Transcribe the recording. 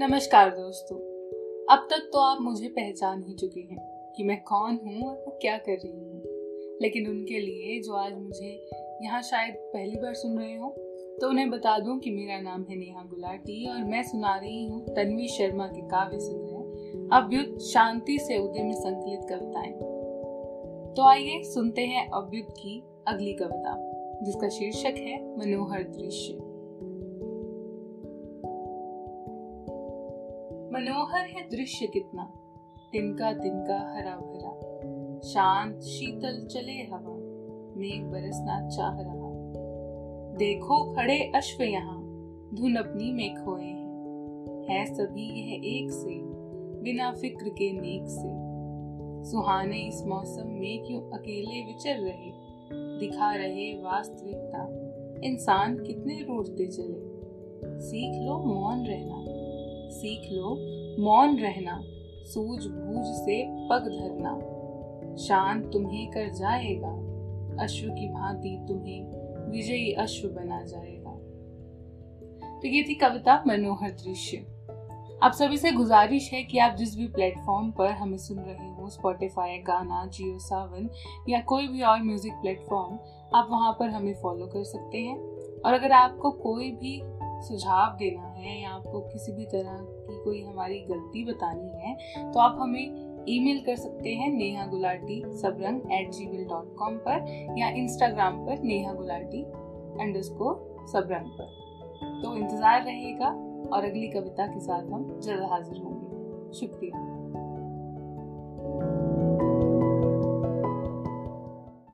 नमस्कार दोस्तों, अब तक तो आप मुझे पहचान ही चुके हैं कि मैं कौन हूँ और क्या कर रही हूँ। लेकिन उनके लिए जो आज मुझे यहाँ शायद पहली बार सुन रहे हो तो उन्हें बता दूँ कि मेरा नाम है नेहा गुलाटी और मैं सुना रही हूँ तन्वी शर्मा के काव्य संग्रह अभ्युत शांति से उदय में संकलित कविताएँ। तो आइए सुनते हैं अभ्युत की अगली कविता, जिसका शीर्षक है मनोहर दृश्य। मनोहर है दृश्य कितना। तिनका तिनका हरा भरा। शांत शीतल चले हवा। मेघ बरसना चाह रहा। देखो खड़े अश्व यहाँ। धुन अपनी में खोए हैं। है सभी यह एक से, बिना फ़िक्र के नेक से। सुहाने इस मौसम में क्यों अकेले विचर रहे? दिखा रहे वास्तविकता। इंसान कितने रूठते चले। सीख लो मौन रहना। सीख लो। मौन रहना सूझबूझ से पग धरना। शांत तुम्हें कर जाएगा, अश्व की भांति तुम्हें विजयी अश्व बना जाएगा। तो ये थी कविता मनोहर दृश्य। आप सभी से गुजारिश है कि आप जिस भी प्लेटफॉर्म पर हमें सुन रहे हो स्पॉटिफाई गाना जियो सावन या कोई भी और म्यूज़िक प्लेटफॉर्म आप वहाँ पर हमें फॉलो कर सकते हैं। और अगर आपको कोई भी सुझाव देना है या आपको किसी भी तरह की कोई हमारी गलती बतानी है तो आप हमें ईमेल कर सकते हैं Neha Gulati Sabrang at Gmail dot com पर या इंस्टाग्राम पर नेहा गुलाटी अंडर सबरंग पर। तो इंतज़ार रहेगा और अगली कविता के साथ हम जल्द हाजिर होंगे। शुक्रिया।